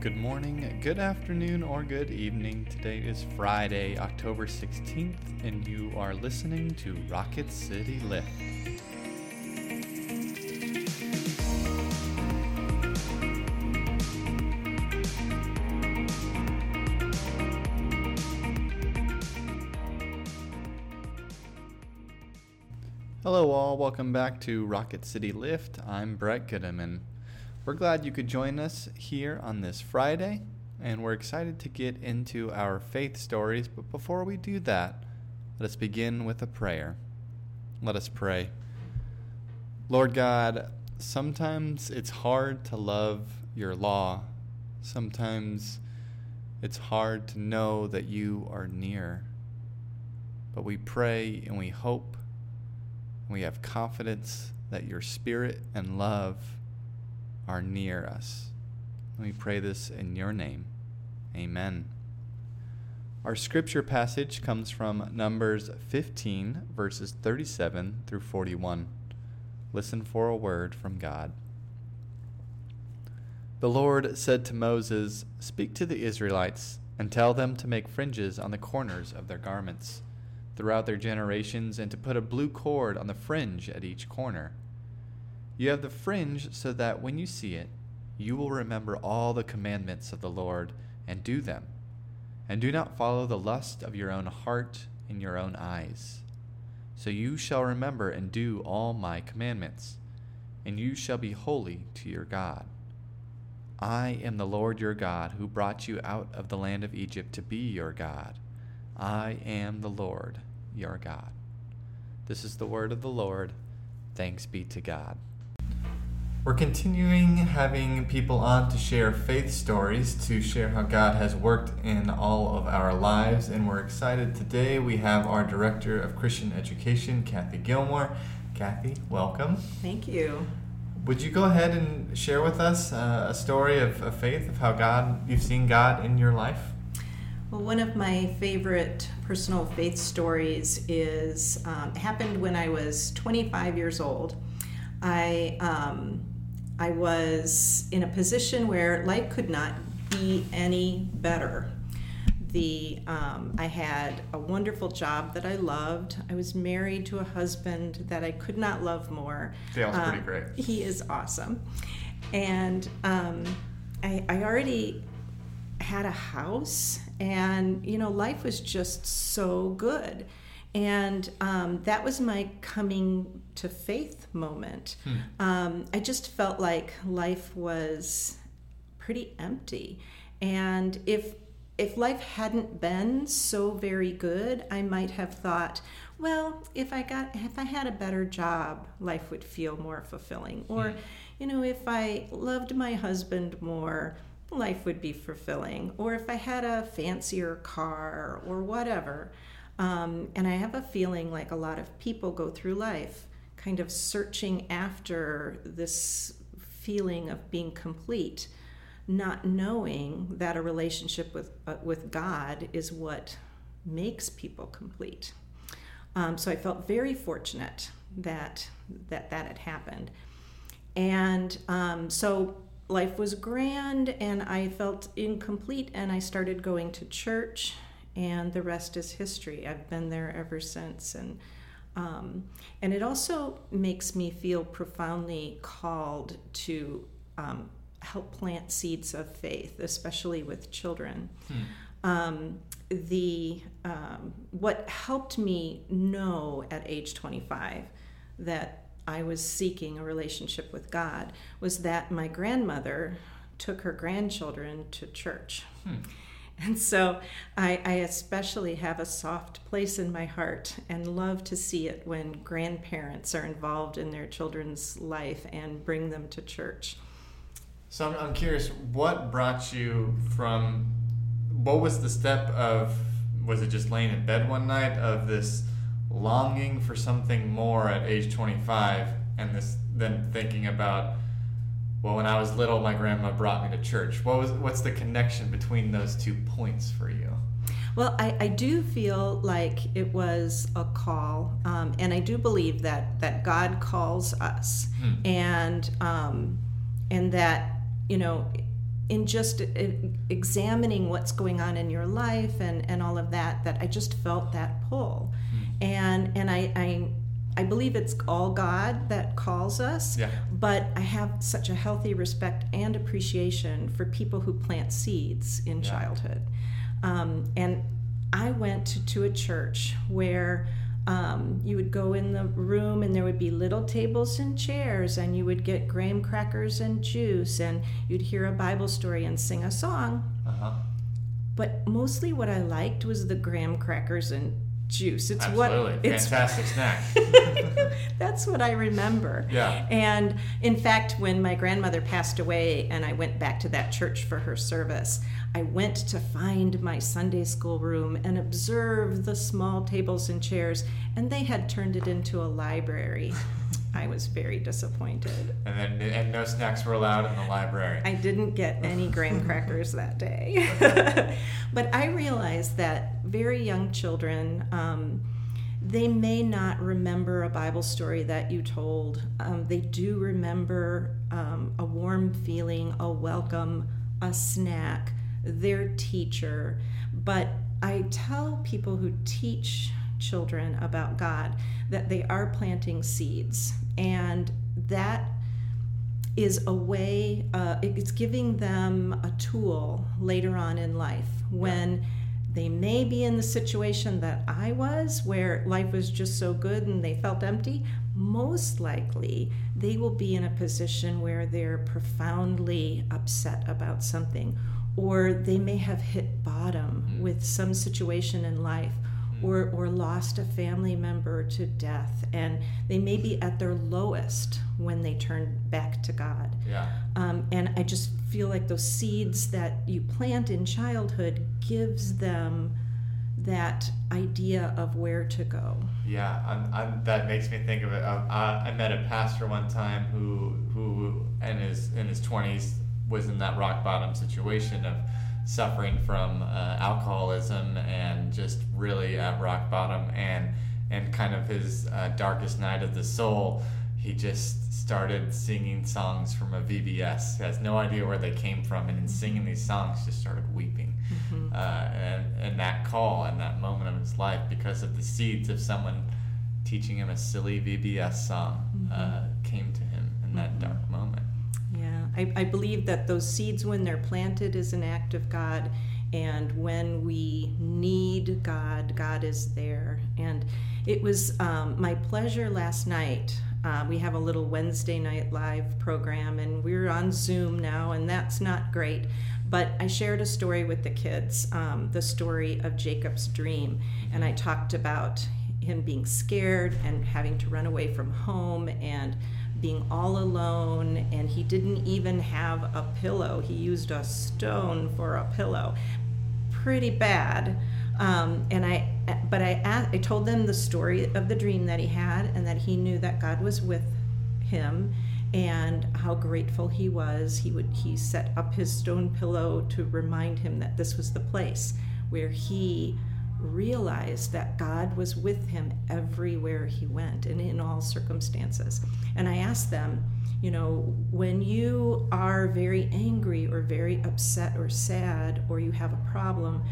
Good morning, good afternoon, or good evening. Today is Friday, October 16th, and you are listening to Rocket City Lift. Hello, all. Welcome back to Rocket City Lift. I'm Brett Goodeman. We're glad you could join us here on this Friday, and we're excited to get into our faith stories. But before we do that, let us begin with a prayer. Let us pray. Lord God, sometimes it's hard to love your law. Sometimes it's hard to know that you are near. But we pray and we hope, and we have confidence that your spirit and love are near us. We pray this in your name. Amen. Our scripture passage comes from Numbers 15, verses 37 through 41. Listen for a word from God. The Lord said to Moses, Speak to the Israelites and tell them to make fringes on the corners of their garments throughout their generations and to put a blue cord on the fringe at each corner. You have the fringe so that when you see it, you will remember all the commandments of the Lord and do them. And do not follow the lust of your own heart in your own eyes. So you shall remember and do all my commandments, and you shall be holy to your God. I am the Lord your God who brought you out of the land of Egypt to be your God. I am the Lord your God. This is the word of the Lord. Thanks be to God. We're continuing having people on to share faith stories, to share how God has worked in all of our lives. And we're excited today. We have our Director of Christian Education, Kathy Gilmore. Kathy, welcome. Thank you. Would you go ahead and share with us uh, a story of, of faith, of how God, you've seen God in your life? Well, one of my favorite personal faith stories is um, happened when I was 25 years old. I um, I was in a position where life could not be any better. The um, I had a wonderful job that I loved. I was married to a husband that I could not love more. Dale's um, pretty great. He is awesome, and um, I, I already had a house, and you know life was just so good and um, that was my coming to faith moment. Hmm. Um, I just felt like life was pretty empty. And if if life hadn't been so very good, I might have thought, well, if I got if I had a better job, life would feel more fulfilling. Or, hmm. you know, if I loved my husband more, life would be fulfilling. Or if I had a fancier car or whatever. Um, and I have a feeling like a lot of people go through life kind of searching after this feeling of being complete, not knowing that a relationship with, uh, with God is what makes people complete. Um, so I felt very fortunate that that, that had happened. And um, so life was grand and I felt incomplete, and I started going to church and the rest is history. I've been there ever since, and um, and it also makes me feel profoundly called to um, help plant seeds of faith, especially with children. Hmm. Um, the um, what helped me know at age 25 that I was seeking a relationship with God was that my grandmother took her grandchildren to church. Hmm. And so I, I, especially have a soft place in my heart and love to see it when grandparents are involved in their children's life and bring them to church. So I'm, I'm curious, what brought you from, what was the step of, was it just laying in bed one night of this longing for something more at age 25 and this then thinking about well, when I was little, my grandma brought me to church. What was what's the connection between those two points for you? Well, I, I do feel like it was a call, um, and I do believe that that God calls us, hmm. and um, and that you know in just examining what's going on in your life and, and all of that, that I just felt that pull. And and I, I I believe it's all God that calls us, Yeah. but I have such a healthy respect and appreciation for people who plant seeds in Yeah. childhood. Um, and I went to, to a church where um, you would go in the room and there would be little tables and chairs, and you would get graham crackers and juice, and you'd hear a Bible story and sing a song. Uh huh. But mostly what I liked was the graham crackers and juice. It's Absolutely. what it's Fantastic snack. that's what I remember. Yeah. And in fact, when my grandmother passed away and I went back to that church for her service, I went to find my Sunday school room and observe the small tables and chairs, and they had turned it into a library. I was very disappointed. And then and no snacks were allowed in the library. I didn't get any graham crackers that day. but I realized that very young children, um, they may not remember a Bible story that you told. Um, they do remember um, a warm feeling, a welcome, a snack, their teacher. But I tell people who teach children about God that they are planting seeds, and that is a way, uh, it's giving them a tool later on in life when they may be in the situation that I was, where life was just so good and they felt empty. Most likely, they will be in a position where they're profoundly upset about something, or they may have hit bottom with some situation in life or, or lost a family member to death, and they may be at their lowest when they turn back to God. Yeah. Um, and I just feel like those seeds that you plant in childhood gives them that idea of where to go. Yeah, I'm, I'm, that makes me think of it. Um, I, I met a pastor one time who who in his in his twenties was in that rock bottom situation of suffering from uh, alcoholism and just really at rock bottom and and kind of his uh, darkest night of the soul. He just started singing songs from a VBS. He has no idea where they came from, and in singing these songs, just started weeping uh, and, and that call and that moment of his life because of the seeds of someone teaching him a silly VBS song uh, came to him in that dark moment. Yeah, I, I believe that those seeds, when they're planted, is an act of God. And when we need God, God is there. And it was um, my pleasure last night. Uh, we have a little Wednesday night live program, and we're on Zoom now, and that's not great. But I shared a story with the kids, um, the story of Jacob's dream. And I talked about him being scared and having to run away from home and being all alone and he didn't even have a pillow. He used a stone for a pillow. Pretty bad. Um, and i but I, I told them the story of the dream that he had and that he knew that god was with him and how grateful he was. He would he set up his stone pillow to remind him that this was the place where he realized that God was with him everywhere he went and in all circumstances. And I asked them, you know, when you are very angry or very upset or sad or you have a problem,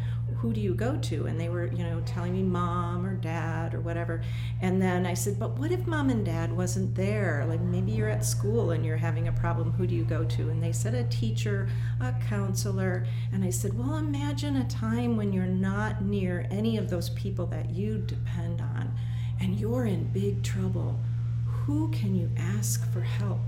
who do you go to? And they were, you know, telling me mom or dad or whatever. And then I said, but what if mom and dad wasn't there? Like maybe you're at school and you're having a problem. Who do you go to? And they said a teacher, a counselor. And I said, well, imagine a time when you're not near any of those people that you depend on and you're in big trouble. Who can you ask for help?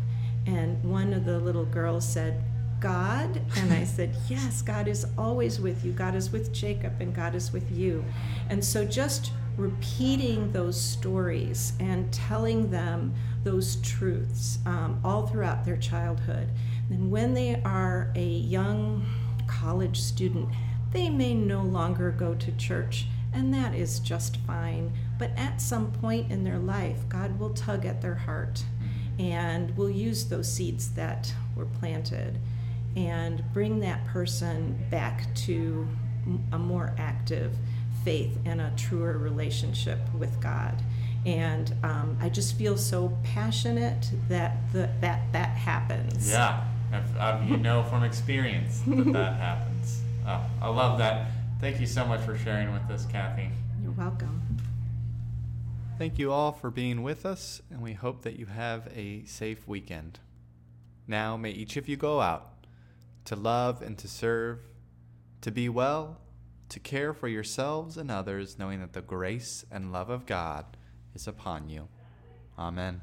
And one of the little girls said, God? And I said, Yes, God is always with you. God is with Jacob, and God is with you. And so just repeating those stories and telling them those truths um, all throughout their childhood. And when they are a young college student, they may no longer go to church, and that is just fine. But at some point in their life, God will tug at their heart and will use those seeds that were planted and bring that person back to a more active faith and a truer relationship with God. And um, I just feel so passionate that the, that that happens. Yeah. I've, I've, you know from experience that that happens. Oh, I love that. Thank you so much for sharing with us, Kathy. You're welcome. Thank you all for being with us, and we hope that you have a safe weekend. Now, may each of you go out to love and to serve, to be well, to care for yourselves and others, knowing that the grace and love of God is upon you. Amen.